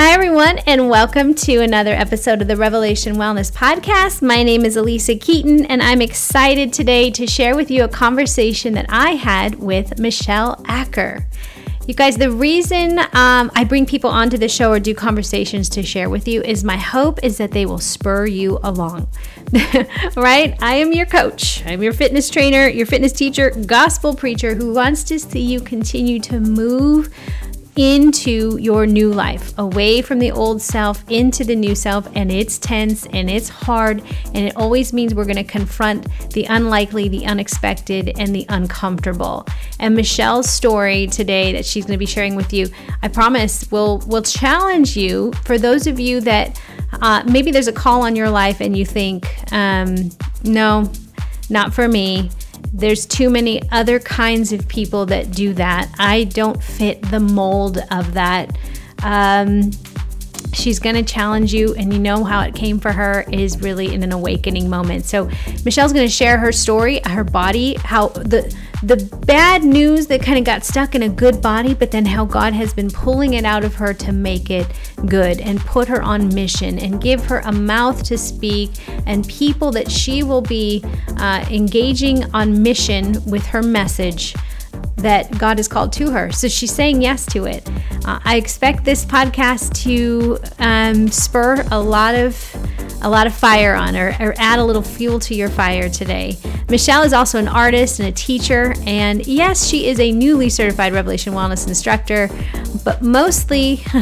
Hi, everyone, and welcome to another episode of the Revelation Wellness Podcast. My name is Alisa Keeton, and I'm excited today to share with you a conversation that I had with Michelle Acker. You guys, the reason um, I bring people onto the show or do conversations to share with you is my hope is that they will spur you along. right? I am your coach. I'm your fitness trainer, your fitness teacher, gospel preacher who wants to see you continue to move into your new life, away from the old self into the new self. And it's tense and it's hard. And it always means we're going to confront the unlikely, the unexpected, and the uncomfortable. And Michelle's story today that she's going to be sharing with you, I promise, will will challenge you. For those of you that uh, maybe there's a call on your life and you think, um, no, not for me there's too many other kinds of people that do that. I don't fit the mold of that. Um, she's going to challenge you and you know how it came for her is really in an awakening moment. So michelle's going to share her story her body how the the bad news that kind of got stuck in a good body but then how god has been pulling it out of her to make it good and put her on mission and give her a mouth to speak and people that she will be uh, engaging on mission with her message that God has called to her. So she's saying yes to it. Uh, I expect this podcast to um, spur a lot of a lot of fire on or, or add a little fuel to your fire today. Michelle is also an artist and a teacher, and yes, she is a newly certified Revelation Wellness instructor, but mostly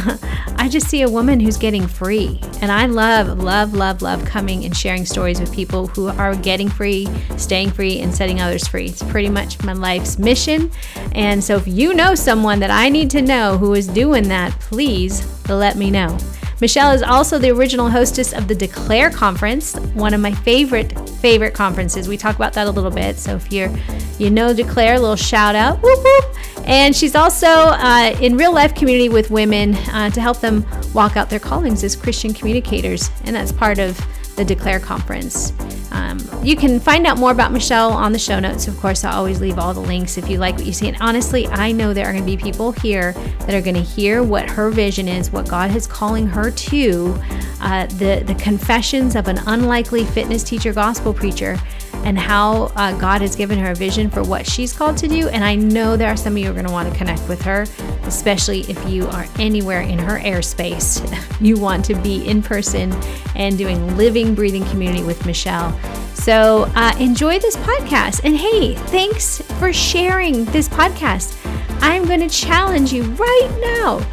I just see a woman who's getting free. And I love, love, love, love coming and sharing stories with people who are getting free, staying free, and setting others free. It's pretty much my life's mission. And so if you know someone that I need to know who is doing that, please let me know. Michelle is also the original hostess of the Declare Conference, one of my favorite favorite conferences. We talk about that a little bit. So if you're you know Declare, a little shout out. Whoop, whoop. And she's also uh, in real life community with women uh, to help them walk out their callings as Christian communicators, and that's part of the Declare Conference. Um, you can find out more about Michelle on the show notes. Of course, I always leave all the links if you like what you see. And honestly, I know there are going to be people here that are going to hear what her vision is, what God is calling her to, uh, the the confessions of an unlikely fitness teacher, gospel preacher, and how uh, God has given her a vision for what she's called to do. And I know there are some of you who are going to want to connect with her, especially if you are anywhere in her airspace. You want to be in person and doing living, breathing community with Michelle. So uh, enjoy this podcast. And hey, thanks for sharing this podcast. I'm going to challenge you right now.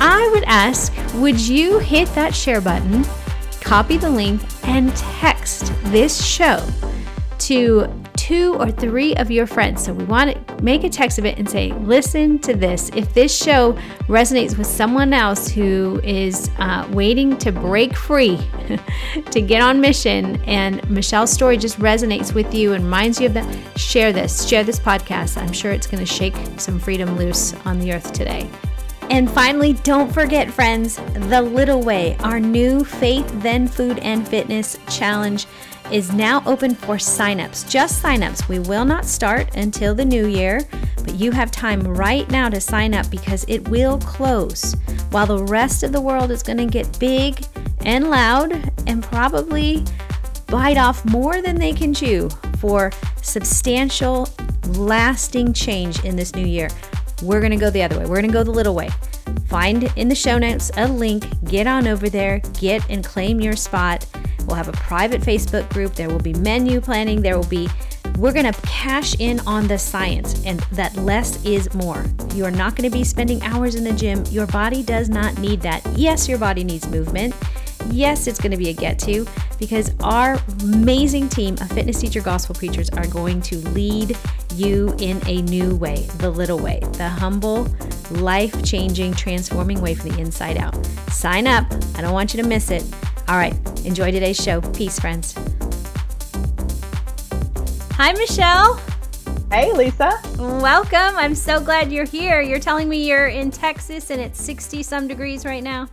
I would ask, would you hit that share button, copy the link, and text this show to two or three of your friends. So we want to make a text of it and say, listen to this. If this show resonates with someone else who is uh, waiting to break free, to get on mission, and Michelle's story just resonates with you and reminds you of that, share this, share this podcast. I'm sure it's going to shake some freedom loose on the earth today. And finally, don't forget, friends, The Little Way, our new Faith, Then Food and Fitness challenge is now open for signups. Just signups. We will not start until the new year, but you have time right now to sign up because it will close while the rest of the world is going to get big and loud and probably bite off more than they can chew for substantial, lasting change in this new year. We're going to go the other way. We're going to go the little way. Find in the show notes a link, get on over there, get and claim your spot We'll have a private Facebook group. There will be menu planning. There will be we're going to cash in on the science and that less is more. You are not going to be spending hours in the gym. Your body does not need that. Yes, your body needs movement. Yes, it's going to be a get to because our amazing team of fitness teacher gospel preachers are going to lead you in a new way, the little way, the humble, life changing, transforming way from the inside out. Sign up. I don't want you to miss it. All right, enjoy today's show. Peace, friends. Hi, Michelle. Hey, Lisa. Welcome. I'm so glad you're here. You're telling me you're in Texas and it's 60 some degrees right now.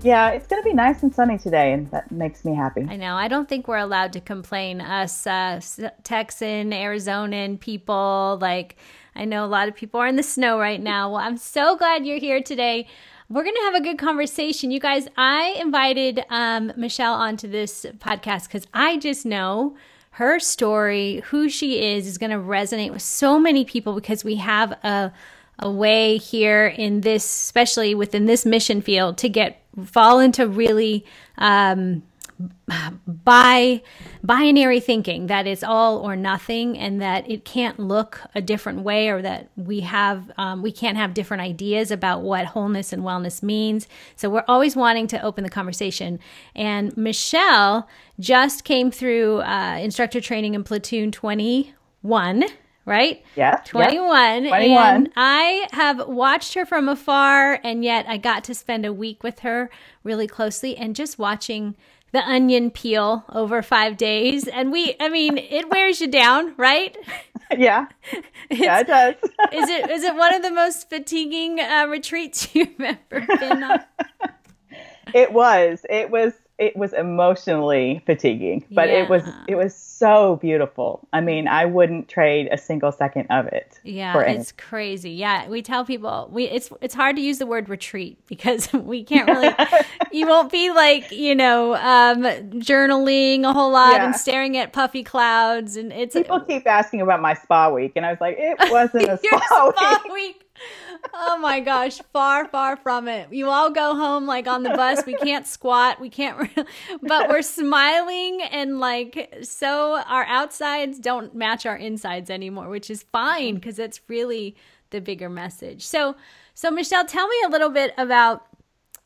Yeah, it's going to be nice and sunny today, and that makes me happy. I know. I don't think we're allowed to complain, us uh, Texan, Arizonan people. Like, I know a lot of people are in the snow right now. Well, I'm so glad you're here today. We're going to have a good conversation. You guys, I invited um, Michelle onto this podcast because I just know her story, who she is, is going to resonate with so many people because we have a, a way here in this, especially within this mission field, to get fall into really um, by binary thinking that it's all or nothing and that it can't look a different way or that we have um, we can't have different ideas about what wholeness and wellness means so we're always wanting to open the conversation and michelle just came through uh, instructor training in platoon 21 right? Yeah. 21. Yeah. 21. And I have watched her from afar, and yet I got to spend a week with her really closely and just watching the onion peel over five days. And we, I mean, it wears you down, right? Yeah. yeah, it does. is it is it one of the most fatiguing uh, retreats you've ever been on? it was. It was it was emotionally fatiguing, but yeah. it was it was so beautiful. I mean, I wouldn't trade a single second of it. Yeah, it's crazy. Yeah, we tell people we it's it's hard to use the word retreat because we can't really. you won't be like you know um, journaling a whole lot yeah. and staring at puffy clouds, and it's people keep asking about my spa week, and I was like, it wasn't a spa, spa week. week oh my gosh, far, far from it. You all go home like on the bus. We can't squat. We can't, but we're smiling and like so our outsides don't match our insides anymore, which is fine because it's really the bigger message. So, so Michelle, tell me a little bit about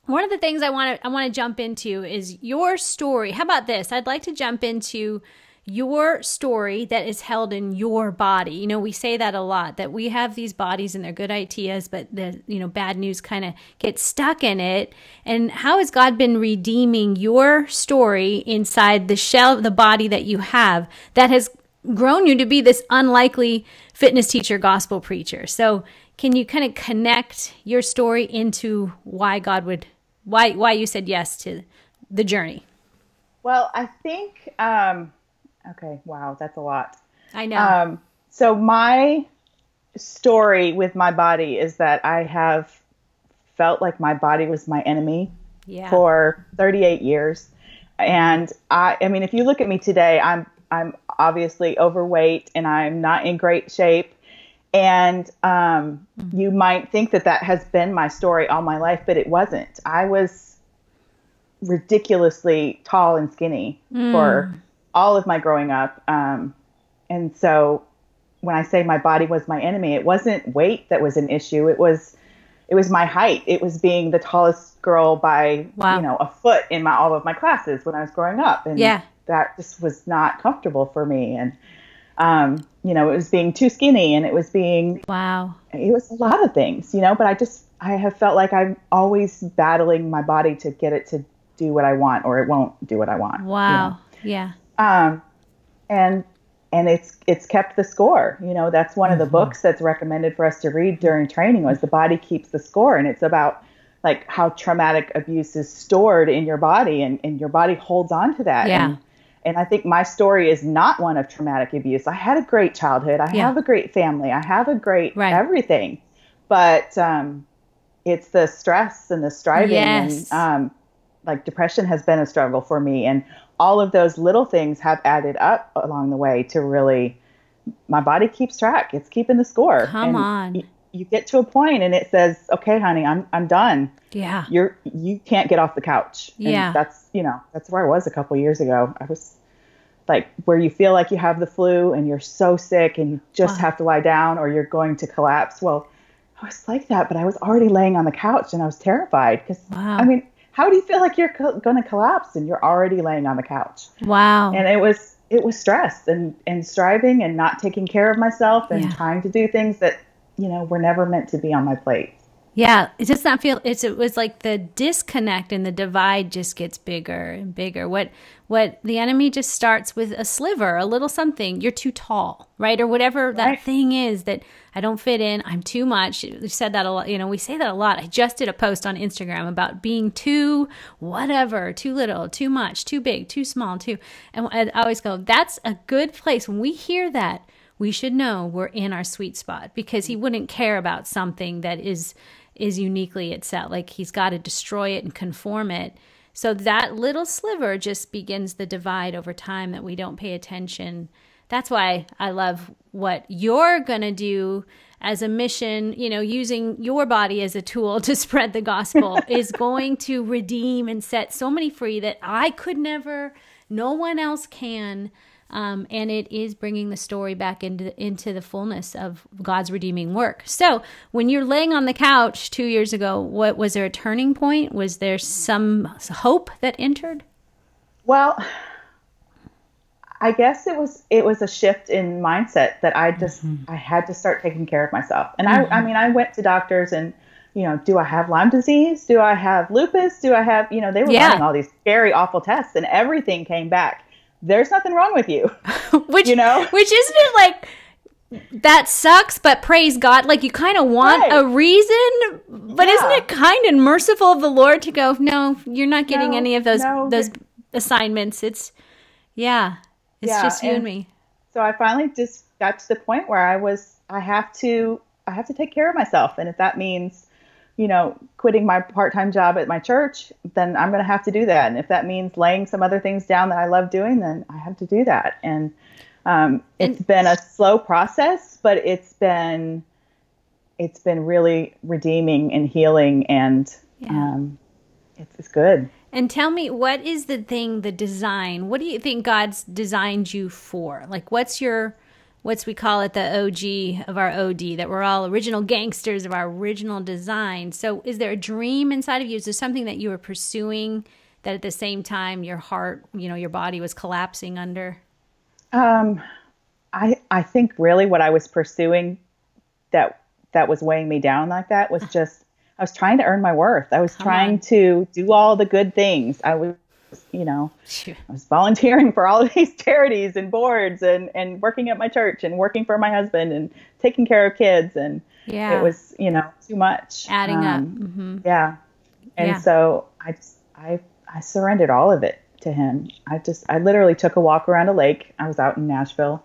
one of the things I want to I want to jump into is your story. How about this? I'd like to jump into your story that is held in your body. You know, we say that a lot that we have these bodies and they're good ideas, but the you know bad news kind of gets stuck in it. And how has God been redeeming your story inside the shell, the body that you have that has grown you to be this unlikely fitness teacher, gospel preacher? So, can you kind of connect your story into why God would why why you said yes to the journey? Well, I think. Um Okay, wow, that's a lot. I know. Um, so my story with my body is that I have felt like my body was my enemy yeah. for 38 years. And I I mean if you look at me today, I'm I'm obviously overweight and I'm not in great shape. And um, mm-hmm. you might think that that has been my story all my life, but it wasn't. I was ridiculously tall and skinny mm. for all of my growing up. Um, and so when I say my body was my enemy, it wasn't weight that was an issue. It was it was my height. It was being the tallest girl by wow. you know a foot in my all of my classes when I was growing up, and yeah. that just was not comfortable for me. And um, you know, it was being too skinny, and it was being wow. It was a lot of things, you know. But I just I have felt like I'm always battling my body to get it to do what I want, or it won't do what I want. Wow. You know? Yeah. Um, and and it's it's kept the score. You know, that's one of the mm-hmm. books that's recommended for us to read during training was The Body Keeps the Score. And it's about like how traumatic abuse is stored in your body and, and your body holds on to that. Yeah. And, and I think my story is not one of traumatic abuse. I had a great childhood. I yeah. have a great family. I have a great right. everything. But um, it's the stress and the striving yes. and um, like depression has been a struggle for me. And all of those little things have added up along the way to really my body keeps track. It's keeping the score. Come and on. Y- you get to a point and it says, "Okay, honey, I'm I'm done." Yeah. You're you can't get off the couch. Yeah. And that's, you know, that's where I was a couple years ago. I was like where you feel like you have the flu and you're so sick and you just wow. have to lie down or you're going to collapse. Well, I was like that, but I was already laying on the couch and I was terrified because wow. I mean, how do you feel like you're co- going to collapse and you're already laying on the couch? Wow. And it was it was stress and and striving and not taking care of myself and yeah. trying to do things that you know were never meant to be on my plate. Yeah, it does not feel it's it was like the disconnect and the divide just gets bigger and bigger. What what the enemy just starts with a sliver, a little something. You're too tall, right? Or whatever right. that thing is that I don't fit in. I'm too much. We said that a lot. You know, we say that a lot. I just did a post on Instagram about being too whatever, too little, too much, too big, too small, too. And I always go, that's a good place. When we hear that, we should know we're in our sweet spot because he wouldn't care about something that is is uniquely itself. Like he's got to destroy it and conform it. So that little sliver just begins the divide over time that we don't pay attention. That's why I love what you're going to do as a mission, you know, using your body as a tool to spread the gospel is going to redeem and set so many free that I could never, no one else can. Um, and it is bringing the story back into into the fullness of God's redeeming work. So, when you're laying on the couch two years ago, what was there a turning point? Was there some hope that entered? Well, I guess it was it was a shift in mindset that I just mm-hmm. I had to start taking care of myself. And mm-hmm. I I mean I went to doctors and you know, do I have Lyme disease? Do I have lupus? Do I have, you know, they were yeah. running all these scary, awful tests and everything came back. There's nothing wrong with you. which, you know, which isn't it like, that sucks, but praise God. Like you kind of want right. a reason, but yeah. isn't it kind and merciful of the Lord to go, no, you're not getting no, any of those, no, those assignments. It's, yeah, it's yeah, just you and, and me. So I finally just got to the point where I was, I have to, I have to take care of myself. And if that means, you know, quitting my part-time job at my church, then I'm going to have to do that. And if that means laying some other things down that I love doing, then I have to do that. And um, it's and, been a slow process, but it's been it's been really redeeming and healing, and yeah. um, it's, it's good. And tell me, what is the thing, the design? What do you think God's designed you for? Like, what's your, what's we call it, the OG of our OD, that we're all original gangsters of our original design. So, is there a dream inside of you? Is there something that you were pursuing that at the same time your heart, you know, your body was collapsing under? Um, I I think really what I was pursuing that that was weighing me down like that was just I was trying to earn my worth. I was Come trying on. to do all the good things. I was, you know, I was volunteering for all of these charities and boards and, and working at my church and working for my husband and taking care of kids. And yeah. it was, you know, too much. Adding um, up. Mm-hmm. Yeah. And yeah. so I just, I, I surrendered all of it to him. I just, I literally took a walk around a lake. I was out in Nashville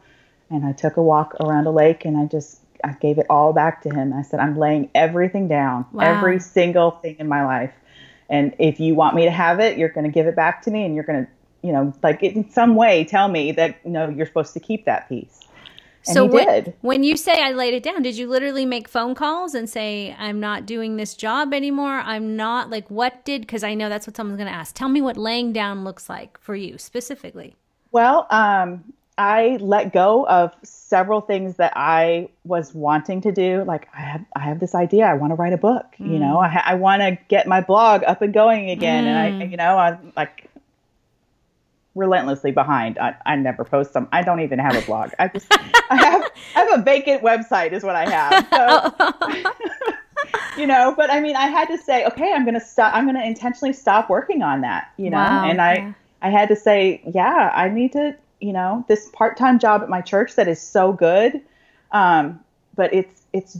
and I took a walk around a lake and I just I gave it all back to him. I said, I'm laying everything down, wow. every single thing in my life. And if you want me to have it, you're going to give it back to me and you're going to, you know, like in some way tell me that, you know, you're supposed to keep that piece. And so when, when you say I laid it down, did you literally make phone calls and say, I'm not doing this job anymore? I'm not like, what did, because I know that's what someone's going to ask. Tell me what laying down looks like for you specifically. Well, um, I let go of several things that I was wanting to do. Like I have, I have this idea. I want to write a book. Mm. You know, mm. I, I want to get my blog up and going again. Mm. And I, mm. you know, I'm like relentlessly behind. I, I never post them. I don't even have a blog. I just, I have, I have a vacant website is what I have. So, you know, but I mean, I had to say, okay, I'm going to stop. I'm going to intentionally stop working on that. You know, wow. and I, yeah. I had to say, yeah, I need to you know, this part-time job at my church that is so good. Um, but it's, it's,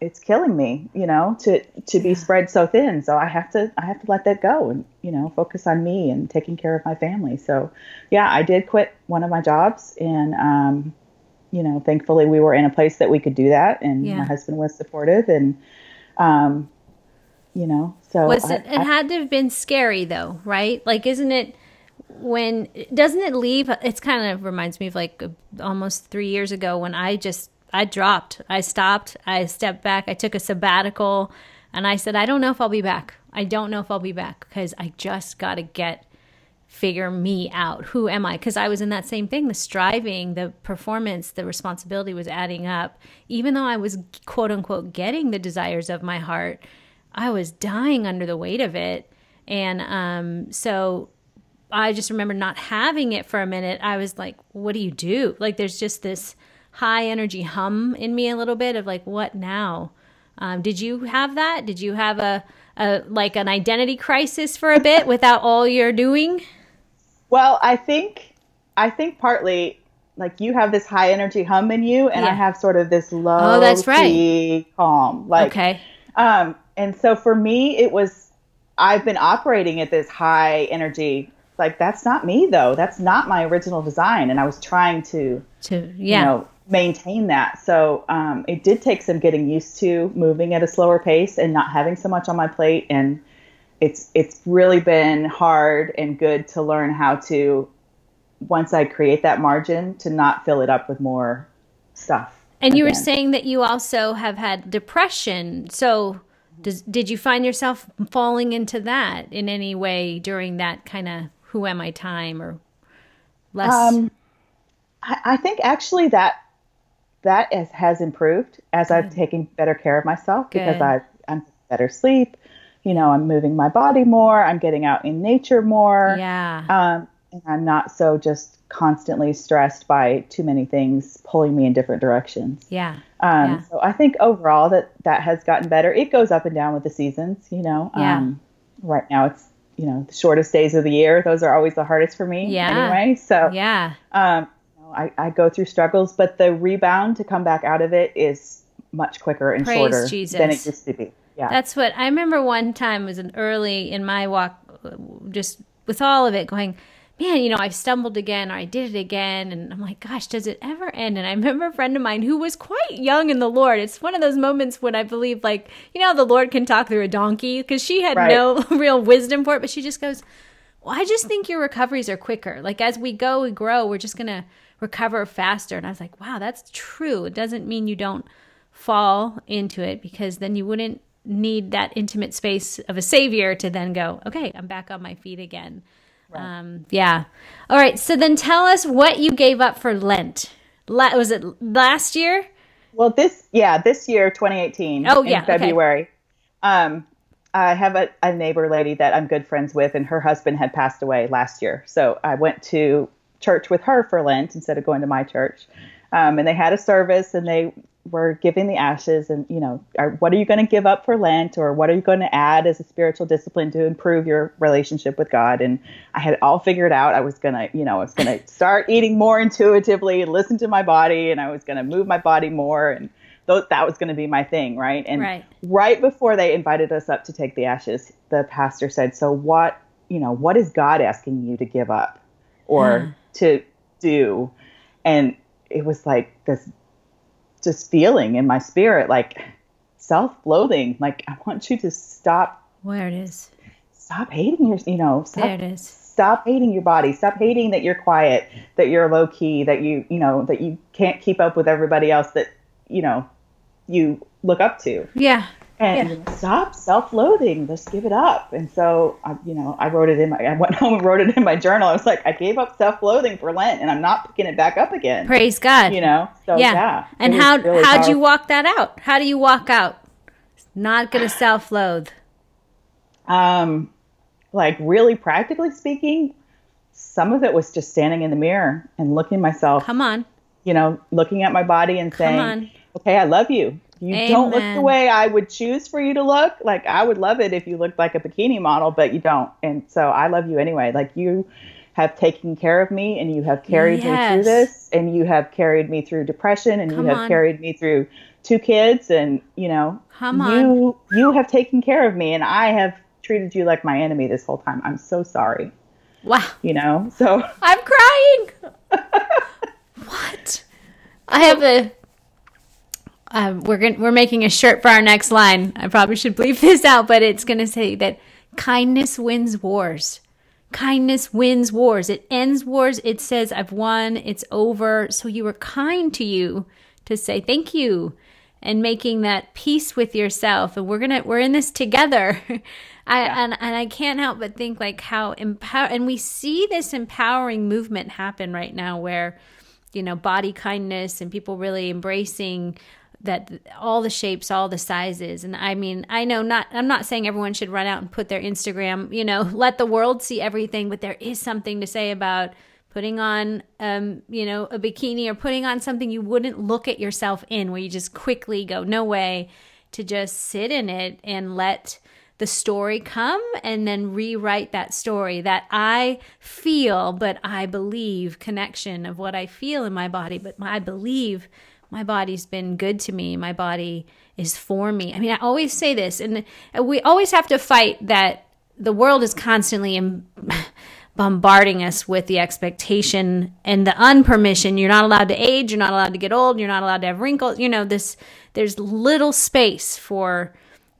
it's killing me, you know, to, to be spread so thin. So I have to, I have to let that go and, you know, focus on me and taking care of my family. So yeah, I did quit one of my jobs and, um, you know, thankfully we were in a place that we could do that and yeah. my husband was supportive and, um, you know, so was it, I, it had to have been scary though, right? Like, isn't it, when doesn't it leave it's kind of reminds me of like almost three years ago when i just i dropped i stopped i stepped back i took a sabbatical and i said i don't know if i'll be back. I don't know if i'll be back because i just got to get figure me out. Who am i? Because i was in that same thing the striving the performance the responsibility was adding up. Even though i was quote unquote getting the desires of my heart i was dying under the weight of it. And um, so I just remember not having it for a minute. I was like, what do you do? Like, there's just this high energy hum in me a little bit of like, what now? Um, did you have that? Did you have a, a like an identity crisis for a bit without all you're doing? Well, I think I think partly like you have this high energy hum in you, and yeah. I have sort of this low, oh, that's right, calm. Like, okay, um, and so for me, it was I've been operating at this high energy like that's not me though. That's not my original design. And I was trying to, to yeah. you know, maintain that. So um, it did take some getting used to moving at a slower pace and not having so much on my plate. And it's it's really been hard and good to learn how to once I create that margin to not fill it up with more stuff. And again. you were saying that you also have had depression. So does, did you find yourself falling into that in any way during that kind of who am I time or less? Um, I, I think actually that that is, has improved as Good. I've taken better care of myself Good. because I I'm better sleep. You know, I'm moving my body more. I'm getting out in nature more. Yeah. Um, and I'm not so just constantly stressed by too many things pulling me in different directions. Yeah. Um, yeah. So I think overall that that has gotten better. It goes up and down with the seasons, you know. Yeah. Um, right now it's you know the shortest days of the year. Those are always the hardest for me. Yeah. Anyway, so yeah. Um, you know, I, I go through struggles, but the rebound to come back out of it is much quicker and Praise shorter Jesus. than it used to be. Yeah. That's what I remember. One time was an early in my walk, just with all of it going man, you know, I've stumbled again or I did it again. And I'm like, gosh, does it ever end? And I remember a friend of mine who was quite young in the Lord. It's one of those moments when I believe, like, you know, the Lord can talk through a donkey because she had right. no real wisdom for it, but she just goes, well, I just think your recoveries are quicker. Like, as we go, we grow, we're just going to recover faster. And I was like, wow, that's true. It doesn't mean you don't fall into it because then you wouldn't need that intimate space of a savior to then go, okay, I'm back on my feet again. Right. Um, yeah. All right. So then tell us what you gave up for Lent. La- was it last year? Well, this, yeah, this year, 2018. Oh, yeah. February. Okay. Um, I have a, a neighbor lady that I'm good friends with, and her husband had passed away last year. So I went to church with her for Lent instead of going to my church. Um, and they had a service and they we're giving the ashes and you know are, what are you going to give up for lent? Or what are you going to add as a spiritual discipline to improve your relationship with god? And i had all figured out. I was going to you know i was going to start eating more intuitively and listen to my body and i was going to move my body more and th- that was going to be my thing right? And right. right before they invited us up to take the ashes the pastor said so what you know what is god asking you to give up or hmm. to do? And it was like this just feeling in my spirit like self-loathing like i want you to stop where it is. Stop hating your you know stop, there it is. stop hating your body. Stop hating that you're quiet that you're low key that you you know that you can't keep up with everybody else that you know you look up to. Yeah and yeah. stop self-loathing. Just give it up. And so I, you know i wrote it in my i went home and wrote it in my journal. I was like i gave up self-loathing for lent and i'm not picking it back up again. Praise god. You know? So yeah, yeah. And how really how do you walk that out? How do you walk out? Not gonna self-loathe. Um like really practically speaking some of it was just standing in the mirror and looking myself come on. you know looking at my body and saying okay i love you you Amen. don't look the way I would choose for you to look. Like I would love it if you looked like a bikini model, but you don't. And so I love you anyway. Like you have taken care of me and you have carried yes. me through this and you have carried me through depression and Come you have on. carried me through two kids and you know Come you on. you have taken care of me and I have treated you like my enemy this whole time. I'm so sorry. Wow. You know. So I'm crying. what? I have a um, we're going we're making a shirt for our next line. I probably should bleep this out, but it's going to say that kindness wins wars. Kindness wins wars. It ends wars. It says, I've won. It's over. So you were kind to you to say thank you and making that peace with yourself. And we're to, we're in this together. I, yeah. and, and I can't help but think like how empower, and we see this empowering movement happen right now where, you know, body kindness and people really embracing that all the shapes, all the sizes. And I mean, I know not, I'm not saying everyone should run out and put their Instagram, you know, let the world see everything, but there is something to say about putting on, um, you know, a bikini or putting on something you wouldn't look at yourself in, where you just quickly go, no way, to just sit in it and let the story come and then rewrite that story that I feel, but I believe connection of what I feel in my body, but I believe my body's been good to me. My body is for me. I mean, I always say this, and we always have to fight that the world is constantly bombarding us with the expectation and the unpermission. You're not allowed to age. You're not allowed to get old. You're not allowed to have wrinkles. You know, this, there's little space for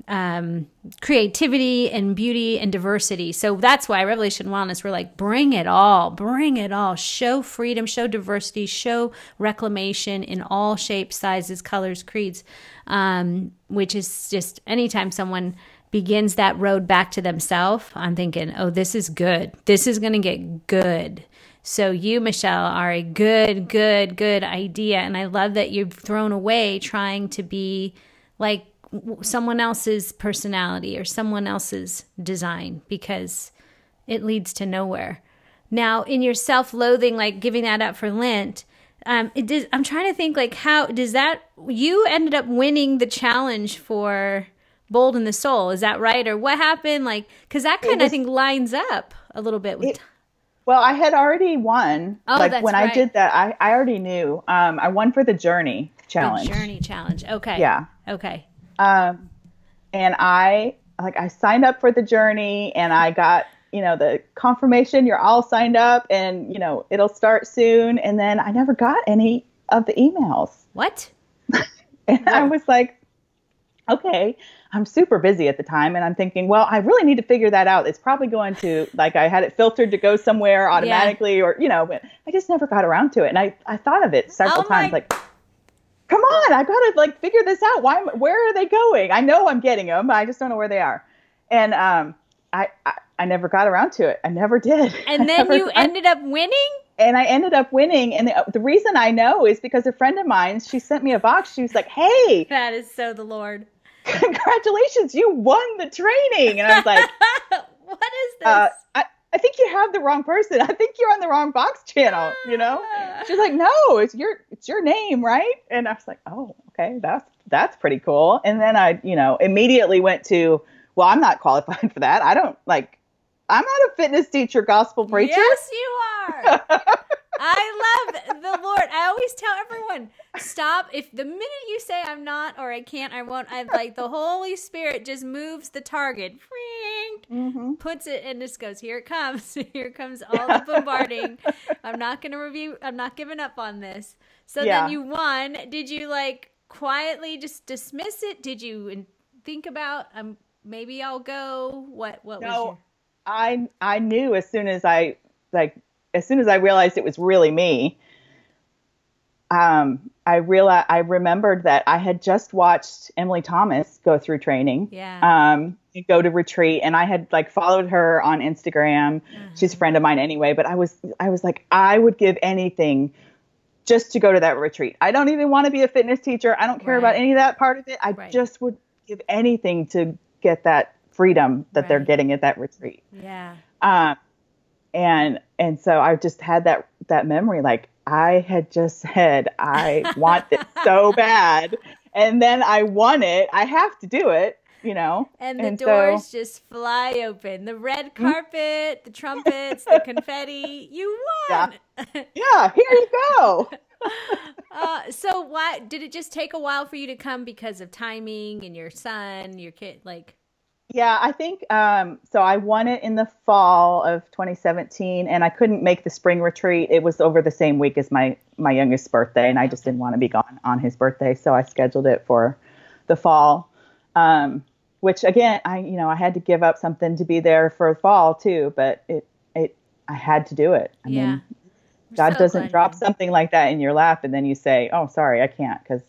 um, creativity and beauty and diversity. So that's why Revelation Wellness, we're like, bring it all, bring it all. Show freedom, show diversity, show reclamation in all shapes, sizes, colors, creeds, um, which is just anytime someone begins that road back to themselves, I'm thinking, oh, this is good. This is going to get good. So you, Michelle, are a good, good, good idea. And I love that you've thrown away trying to be like someone else's personality or someone else's design because it leads to nowhere. Now, in your self-loathing, like giving that up for Lent, um, it does, I'm trying to think like how does that you ended up winning the challenge for Bold in the Soul? Is that right, or what happened? Like, because that kind of I think lines up a little bit with. It, well, I had already won. Oh, like that's when right. I did that, I, I already knew. Um, I won for the Journey challenge. The journey challenge. Okay. Yeah. Okay. Um, and I like I signed up for the journey, and I got you know the confirmation you're all signed up, and you know it'll start soon. And then I never got any of the emails, What? and I was like, okay. I'm super busy at the time, and I'm thinking, well, I really need to figure that out. It's probably going to like I had it filtered to go somewhere automatically, or you know, but I just never got around to it. And I I thought of it several Oh my- times, like come on, I've gotta like figure this out. Why? am- Where are they going? I know I'm getting them, but I just don't know where they are. And um, I I, I never got around to it. I never did. And then never- you I- ended up winning? and I ended up winning. And the, the reason I know is because a friend of mine, she sent me a box. She was like, "Hey, That is so the Lord. congratulations, you won the training!" And I was like, what is this? uh, I, I think you have the wrong person. I think you're on the wrong box channel. You know? She's like, no, it's your it's your name, right? And I was like, oh, okay, that's that's pretty cool. And then I, you know, immediately went to, well, I'm not qualified for that. I don't like, I'm not a fitness teacher, gospel preacher. Yes, you are. I love the Lord. I always tell everyone, stop. If the minute you say I'm not or I can't, I won't, I like the Holy Spirit just moves the target, hmm puts it, and just goes, here it comes. Here comes all the bombarding. I'm not going to review, I'm not giving up on this. So Yeah. then you won. Did you like quietly just dismiss it? Did you think about, um, maybe I'll go? What, what was No, your. I I knew as soon as I like as soon as I realized it was really me. Um, I realized I remembered that I had just watched Emily Thomas go through training. Yeah. Um, go to retreat, and I had like followed her on Instagram. She's a friend of mine anyway, but I was I was like I would give anything just to go to that retreat. I don't even want to be a fitness teacher. I don't care about any of that part of it. I Right. just would give anything to get that freedom that they're getting at that retreat. Yeah. Um, and and so I just had that that memory, like I had just said, I want this so bad, and then I won it. I have to do it, you know. And the so- doors just fly open. The red carpet, the trumpets, the confetti. You won. yeah, here you go. uh, so why did it just take a while for you to come because of timing and your son, your kid? Like, Yeah, I think um, so. I won it in the fall of 2017, and I couldn't make the spring retreat. It was over the same week as my my youngest birthday, and I just didn't want to be gone on his birthday, so I scheduled it for the fall. Um, which again, I you know I had to give up something to be there for fall too, but it it I had to do it. I yeah. mean, We're God so doesn't drop you- something like that in your lap, and then you say, "Oh, sorry, I can't," because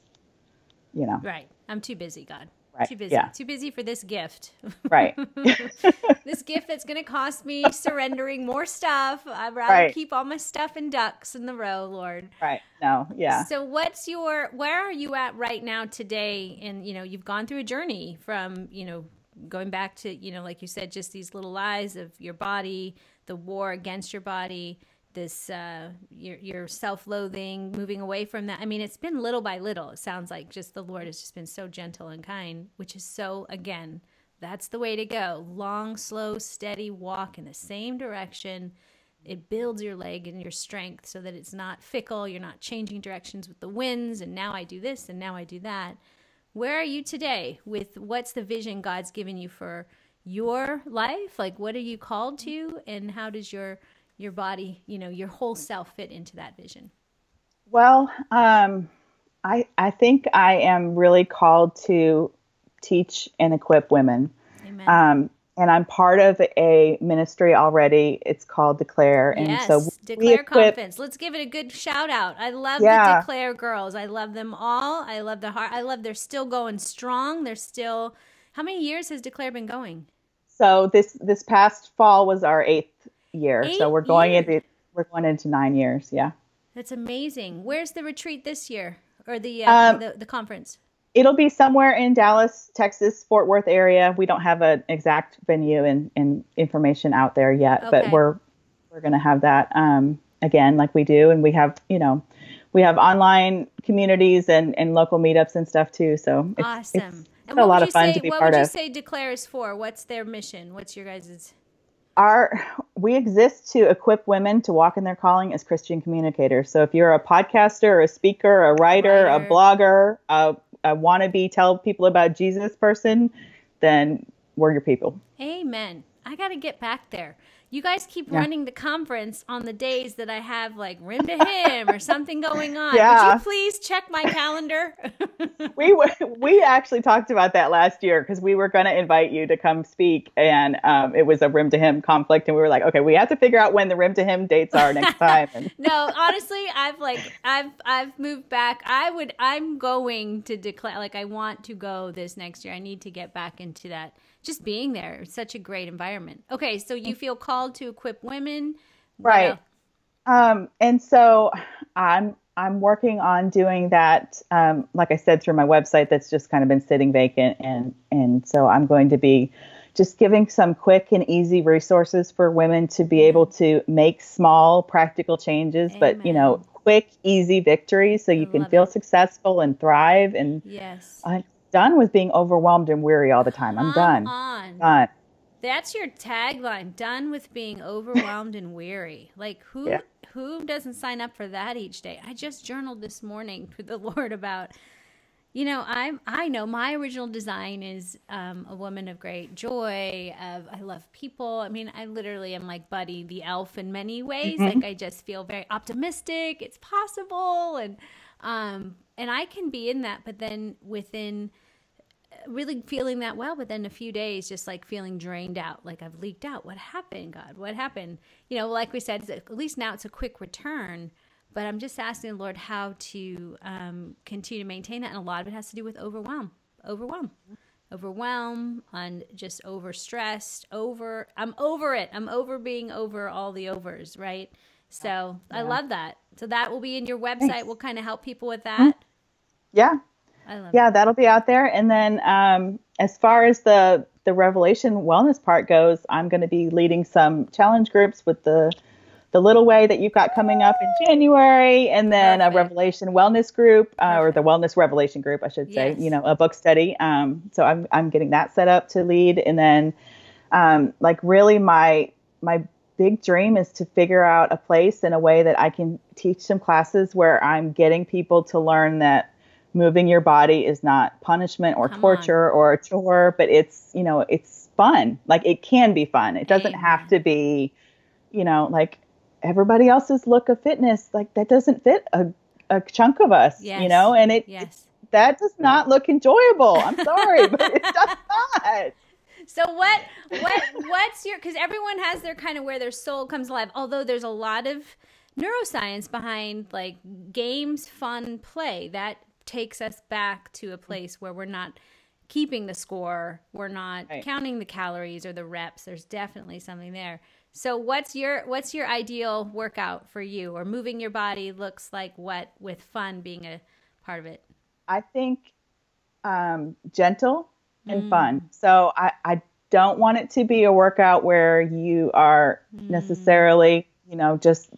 you know, Right. I'm too busy, God. Right, Too busy. yeah. Too busy for this gift. right. this gift that's going to cost me surrendering more stuff. I'd rather Right. keep all my stuff in ducks in the row, Lord. right. No, yeah. So what's your where are you at right now today? And you know, you've gone through a journey from, you know, going back to, you know, like you said, just these little lies of your body, the war against your body, this uh your your self-loathing, moving away from that. I mean, it's been little by little. It sounds like just the Lord has just been so gentle and kind, which is so again, that's the way to go. Long, slow, steady walk in the same direction it builds your leg and your strength so that it's not fickle you're not changing directions with the winds and now i do this and now i do that where are you today with what's the vision god's given you for your life like what are you called to and how does your your body, you know, your whole self fit into that vision? Well, um, I I think I am really called to teach and equip women. Amen. Um, and I'm part of a ministry already. It's called Declare, and yes, so Declare equip, Conference. Let's give it a good shout out. I love yeah. the Declare girls. I love them all. I love the heart. I love they're still going strong. They're still. How many years has Declare been going? So this this past fall was our eighth year. Eight so we're going years. into we're going into nine years. Yeah. That's amazing. Where's the retreat this year or the uh, um, the, the conference? It'll be somewhere in Dallas, Texas, Fort Worth area. We don't have an exact venue and, and information out there yet, okay. but we're we're going to have that um, again, like we do, and we have you know we have online communities and, and local meetups and stuff too. So it's, awesome. It's, it's a lot of fun say, to be part of. What would you say Declare is for? What's their mission? What's your guys's? Our we exist to equip women to walk in their calling as Christian communicators. So if you're a podcaster, a speaker, a writer, a blogger, a a wannabe tell people about Jesus person, then we're your people. Amen. I got to get back there you guys keep yeah. running the conference on the days that I have like rim to rim or something going on. Yeah. Would you please check my calendar? we we actually talked about that last year because we were going to invite you to come speak, and um, it was a rim to rim conflict, and we were like, okay, we have to figure out when the rim to rim dates are next time. And- no, honestly, I've like I've I've moved back. I would I'm going to declare like I want to go this next year. I need to get back into that just being there. It's such a great environment. Okay, so you feel called to equip women, right? Um, and so I'm I'm working on doing that. Um, like I said, through my website that's just kind of been sitting vacant, and and so I'm going to be just giving some quick and easy resources for women to be able to make small practical changes, Amen. but you know, quick, easy victories so you can feel it. successful and thrive. And yes, I, done with being overwhelmed and weary all the time. I'm Come done. On. Done. That's your tagline. Done with being overwhelmed and weary. Like who yeah. who doesn't sign up for that each day? I just journaled this morning to the Lord about you know, I'm I know my original design is um, a woman of great joy. Of I love people. I mean, I literally am like Buddy the elf in many ways. Mm-hmm. Like I just feel very optimistic. It's possible, and um, and I can be in that, but then within really feeling that well, but then a few days just like feeling drained out, like I've leaked out. What happened, God? What happened? You know, like we said, at least now it's a quick return. But I'm just asking the Lord how to um, continue to maintain that, and a lot of it has to do with overwhelm, overwhelm, overwhelm, and just overstressed. Over, I'm over it. I'm over being over all the overs, right? So yeah. I love that. So that will be in your website. Thanks. We'll kind of help people with that. Mm-hmm. Yeah. yeah, that'll be out there. And then um, as far as the the Revelation wellness part goes, I'm going to be leading some challenge groups with the the little way that you've got coming up in January, and then Perfect. a Revelation wellness group uh, or the wellness Revelation group, I should say. Yes. You know, a book study. Um, so I'm I'm getting that set up to lead, and then um, like really my my big dream is to figure out a place in a way that I can teach some classes where I'm getting people to learn that moving your body is not punishment or Come torture on. or a chore, but it's, you know, it's fun. Like it can be fun. It doesn't Amen. have to be, you know, like everybody else's look of fitness. Like that doesn't fit a, a chunk of us, yes. you know, and it, yes. it, that does not look enjoyable. I'm sorry, but it does not. So what what what's your because everyone has their kind of where their soul comes alive. Although there's a lot of neuroscience behind like games, fun, play that takes us back to a place where we're not keeping the score, we're not right. counting the calories or the reps. There's definitely something there. So what's your what's your ideal workout for you or moving your body looks like what with fun being a part of it? I think um, gentle and mm. fun. So I, I don't want it to be a workout where you are mm. necessarily, you know, just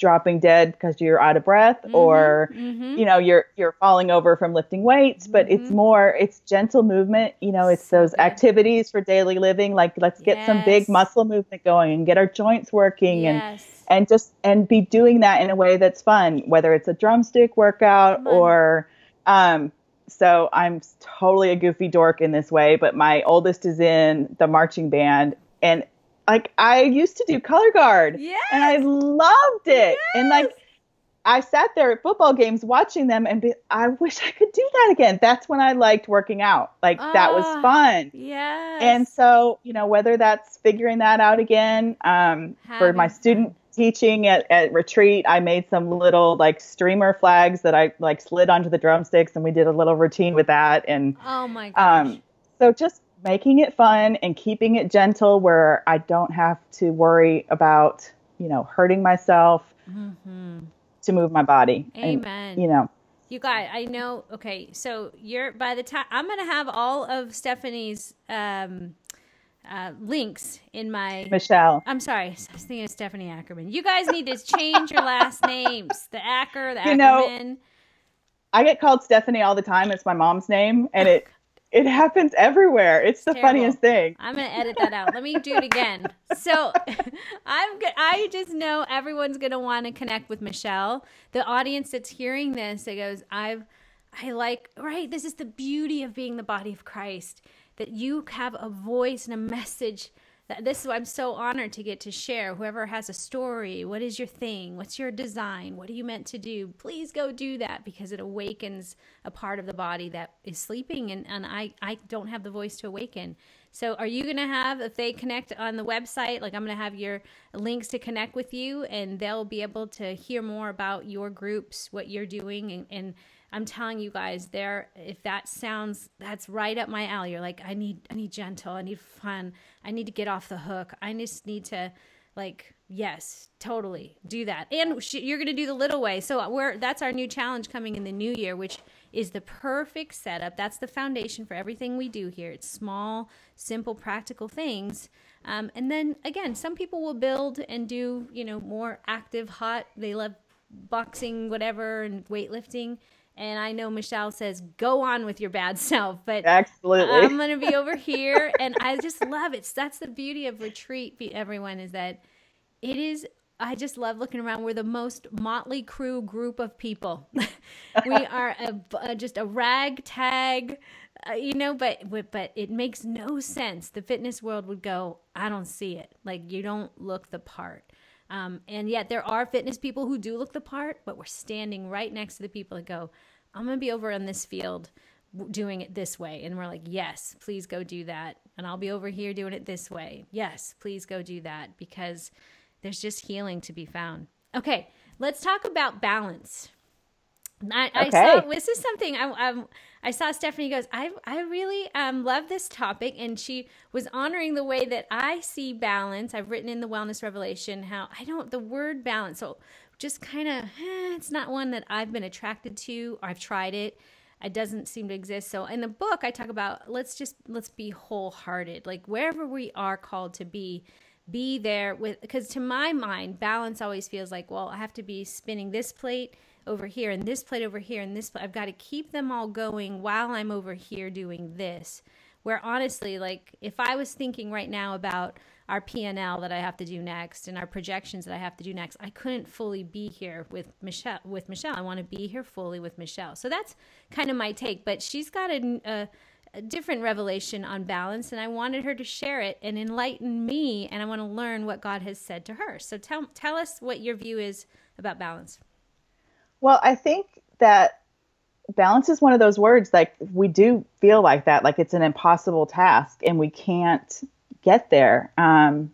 dropping dead because you're out of breath mm-hmm, or mm-hmm. you know you're you're falling over from lifting weights but mm-hmm. it's more it's gentle movement you know it's those activities for daily living like let's get yes. some big muscle movement going and get our joints working yes. and and just and be doing that in a way that's fun whether it's a drumstick workout or um so I'm totally a goofy dork in this way, but my oldest is in the marching band and like I used to do color guard. Yes. And I loved it. And like I sat there at football games watching them and be, I wish I could do that again. That's when I liked working out. Like that was Ah, fun. Yeah. And so, you know, whether that's figuring that out again, um, for my student teaching at, at retreat, I made some little like streamer flags that I like slid onto the drumsticks and we did a little routine with that. And oh my gosh. um, so just making it fun and keeping it gentle where I don't have to worry about, you know, hurting myself Mhm. to move my body. And, Amen. you know, You guys, I know. Okay, so you're by the time I'm gonna have all of Stephanie's um, uh, links in my. Michelle. I'm sorry, I was thinking of Stephanie Ackerman. You guys need to change your last names. The Acker, the You know, I get called Stephanie all the time. It's my mom's name, and it it happens everywhere. It's the Terrible. funniest thing. I'm gonna edit that out. Let me do it again. So, I'm. go- I just know everyone's gonna want to connect with Michelle. The audience that's hearing this, it goes, I've, I like. Right. This is the beauty of being the body of Christ. That you have a voice and a message. This is. Why I'm so honored to get to share. Whoever has a story, what is your thing? What's your design? What are you meant to do? Please go do that because it awakens a part of the body that is sleeping, and and I I don't have the voice to awaken. So, are you going to have, if they connect on the website, like I'm going to have your links to connect with you and they'll be able to hear more about your groups, what you're doing. And, and I'm telling you guys, there, if that sounds, that's right up my alley. You're like, I need, I need gentle, I need fun, I need to get off the hook. I just need to, like, yes, totally do that. And sh- you're going to do the little way. So, we're, that's our new challenge coming in the new year, which is the perfect setup. That's the foundation for everything we do here. It's small, simple, practical things. Um, and then again, some people will build and do, you know, more active, hot. They love boxing, whatever, and weightlifting. And I know Michelle says, go on with your bad self. But Absolutely. I'm going to be over here. And I just love it. That's the beauty of retreat, everyone, is that it is I just love looking around. We're the most motley crew group of people. we are a, a, just a ragtag, uh, you know. But but it makes no sense. The fitness world would go, I don't see it. Like you don't look the part. Um, and yet there are fitness people who do look the part, but we're standing right next to the people that go, I'm gonna be over on this field doing it this way. And we're like yes please go do that. And i'll be over here doing it this way. Yes please go do that. Because there's just healing to be found. Okay let's talk about balance I, I saw this is something I, I I saw Stephanie goes I I really um love this topic and she was honoring the way that I see balance. I've written in the Wellness Revelation how I don't the word balance so just kind of eh, it's not one that I've been attracted to or I've tried it. It doesn't seem to exist. So in the book I talk about let's just let's be wholehearted. Like wherever we are called to be be there with because to my mind balance always feels like well i have to be spinning this plate over here and this plate over here and this plate. i've got to keep them all going while i'm over here doing this where honestly like if i was thinking right now about our p&l that i have to do next and our projections that i have to do next i couldn't fully be here with michelle with michelle i want to be here fully with michelle so that's kind of my take but she's got a, a a different revelation on balance and I wanted her to share it and enlighten me and I want to learn what God has said to her. So tell tell us what your view is about balance. Well, I think that balance is one of those words like we do feel like that, like it's an impossible task and we can't get there. Um,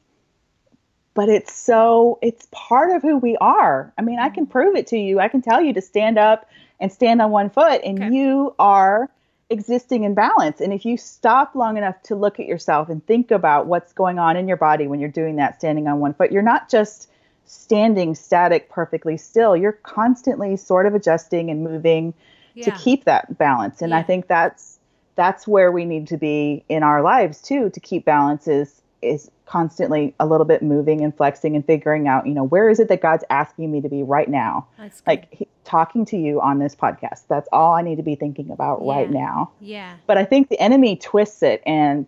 but it's so, it's part of who we are. I mean, I can prove it to you. I can tell you to stand up and stand on one foot, and Okay. you are existing in balance. And if you stop long enough to look at yourself and think about what's going on in your body when you're doing that, standing on one foot, you're not just standing static perfectly still. You're constantly sort of adjusting and moving to keep that balance. And I think that's that's where we need to be in our lives too to keep balance is is constantly a little bit moving and flexing and figuring out, you know, where is it that God's asking me to be right now? Like he, talking to you on this podcast. That's all I need to be thinking about right now. yeah. But I think the enemy twists it and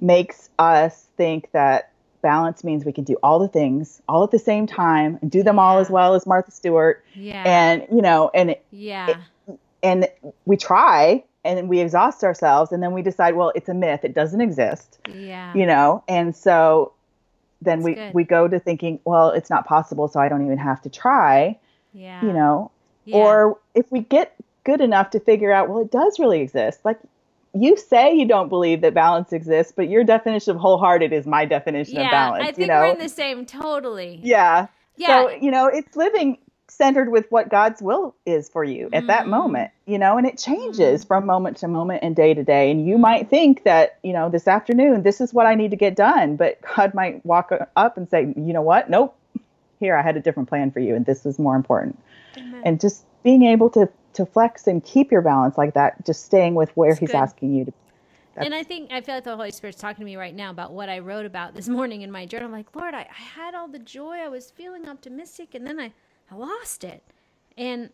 makes us think that balance means we can do all the things all at the same time and do them all as well as Martha Stewart. Yeah. And, you know, and it, yeah. and we try and we exhaust ourselves and then we decide well it's a myth it doesn't exist yeah. you know and so then we good. we go to thinking, well, it's not possible, so I don't even have to try. Yeah. You know, yeah. or if we get good enough to figure out, well, it does really exist. Like you say you don't believe that balance exists, but your definition of wholehearted is my definition yeah, of balance. I think you know? we're in the same totally. Yeah. Yeah. So, you know, it's living centered with what God's will is for you at mm. that moment, you know, and it changes mm. from moment to moment and day to day. And you might think that, you know, this afternoon, this is what I need to get done. But God might walk up and say, you know what? Nope. Here, I had a different plan for you, and this is more important. And just being able to to flex and keep your balance like that, just staying with where That's He's good. asking you to. That's, and I think I feel like the Holy Spirit's talking to me right now about what I wrote about this morning in my journal. I'm like, Lord, I, I had all the joy, I was feeling optimistic, and then I, I lost it. And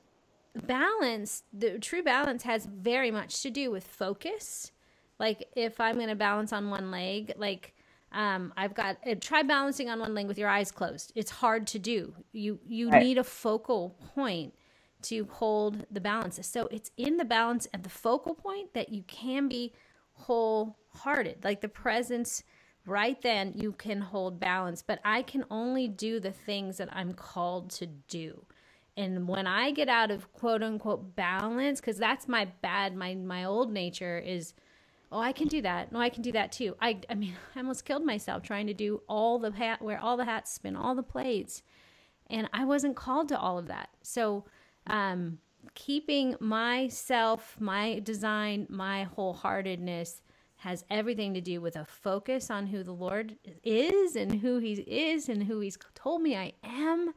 balance, the true balance, has very much to do with focus. Like if I'm going to balance on one leg, like um, I've got uh, try balancing on one leg with your eyes closed. It's hard to do. You you right. need a focal point to hold the balance. So it's in the balance at the focal point that you can be wholehearted. Like the presence right then, you can hold balance. But I can only do the things that I'm called to do. And when I get out of quote unquote balance, because that's my bad, my my old nature is, oh, I can do that. No, I can do that too. I I mean, I almost killed myself trying to do all the hat, wear all the hats, spin all the plates, and I wasn't called to all of that. So um, keeping myself, my design, my wholeheartedness has everything to do with a focus on who the Lord is and who He is and who He's told me I am.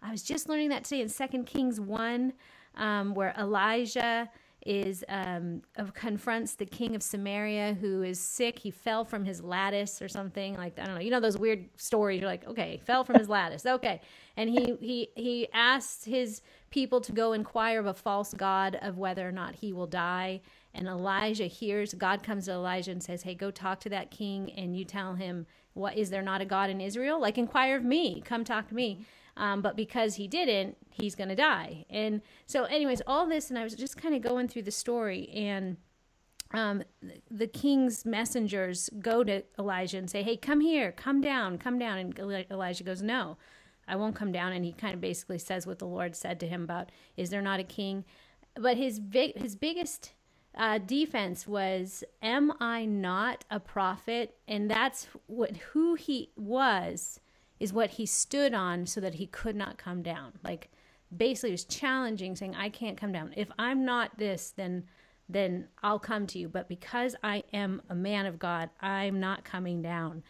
I was just learning that today in Second Kings 1, um, where Elijah is um, confronts the king of Samaria who is sick. He fell from his lattice or something like I don't know. You know those weird stories. You're like, okay, fell from his lattice. Okay, and he he he asks his people to go inquire of a false god of whether or not he will die. And Elijah hears God comes to Elijah and says, "Hey, go talk to that king and you tell him what is there not a god in Israel? Like inquire of me. Come talk to me." Um, but because he didn't, he's going to die. And so, anyways, all this, and I was just kind of going through the story, and um, the king's messengers go to Elijah and say, Hey, come here, come down, come down. And Elijah goes, No, I won't come down. And he kind of basically says what the Lord said to him about, Is there not a king? But his, big, his biggest uh, defense was, Am I not a prophet? And that's what who he was is what he stood on so that he could not come down. Like basically was challenging saying I can't come down. If I'm not this then then I'll come to you, but because I am a man of God, I'm not coming down.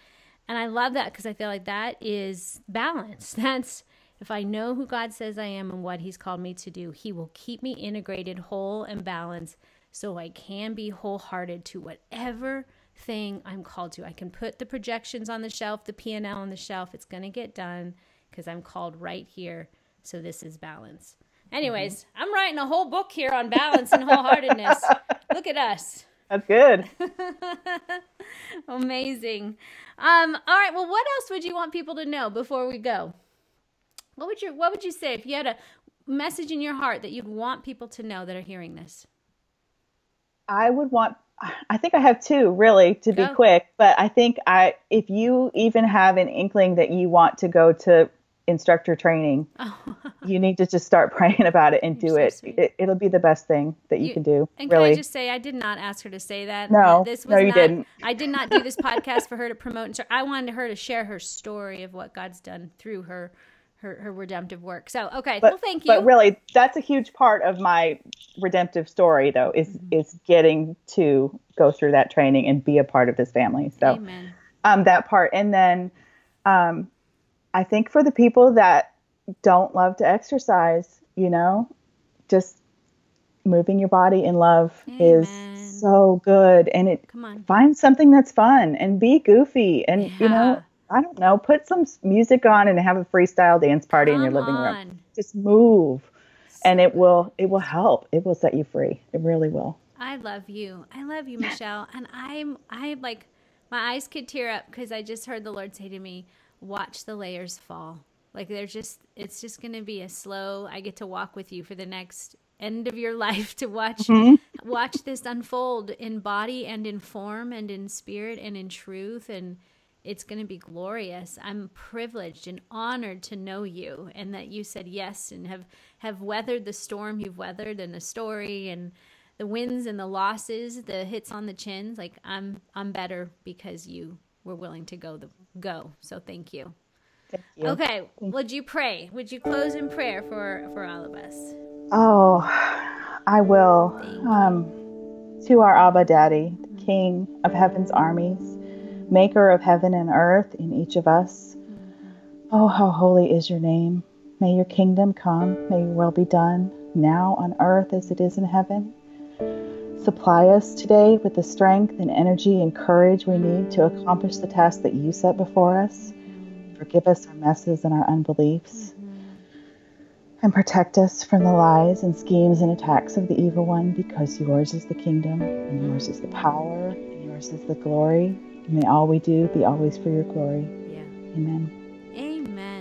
And I love that because I feel like that is balance. That's if I know who God says I am and what He's called me to do, He will keep me integrated, whole, and balanced so I can be wholehearted to whatever thing I'm called to. I can put the projections on the shelf, the P&L on the shelf. It's going to get done because I'm called right here. So this is balance. Anyways, mm-hmm. I'm writing a whole book here on balance and wholeheartedness. Look at us. That's good. Amazing. Um, all right. Well, what else would you want people to know before we go? What would you What would you say if you had a message in your heart that you'd want people to know that are hearing this? I would want I think I have two really to be quick, but I think I if you even have an inkling that you want to go to instructor training, oh. you need to just start praying about it and You're do so it. it. will be the best thing that you, you, can do. And really. can I just say, I did not ask her to say that. No, this was no, you not, didn't. I did not do this podcast for her to promote. I wanted her to share her story of what God's done through her her, her redemptive work. So okay, but, well thank you. But really that's a huge part of my redemptive story though, is mm-hmm. is getting to go through that training and be a part of this family. So Amen. um that part. And then um I think for the people that don't love to exercise, you know, just moving your body in love Amen. is so good and it Come on. find something that's fun and be goofy and yeah. you know I don't know, put some music on and have a freestyle dance party Come in your living on. room. Just move. And it will it will help. It will set you free. It really will. I love you. I love you, Michelle. and I'm I'm like my eyes could tear up because I just heard the Lord say to me, "Watch the layers fall." Like they're just it's just going to be a slow I get to walk with you for the next end of your life to watch mm-hmm. watch this unfold in body and in form and in spirit and in truth and it's going to be glorious. I'm privileged and honored to know you and that you said yes and have have weathered the storm you've weathered and the story and the wins and the losses, the hits on the chins. Like I'm I'm better because you were willing to go the go. So thank you. Thank you. Okay, thank would you pray? Would you close in prayer for for all of us? Oh, I will. Um, to our Abba Daddy, the King of heaven's armies, maker of heaven and earth in each of us. Oh, how holy is your name. May your kingdom come. May your will be done now on earth as it is in heaven. Supply us today with the strength and energy and courage we need to accomplish the task that you set before us. Forgive us our messes and our unbeliefs. And protect us from the lies and schemes and attacks of the evil one, because yours is the kingdom, and yours is the power, and yours is the glory. And may all we do be always for your glory. Yeah. Amen. Amen.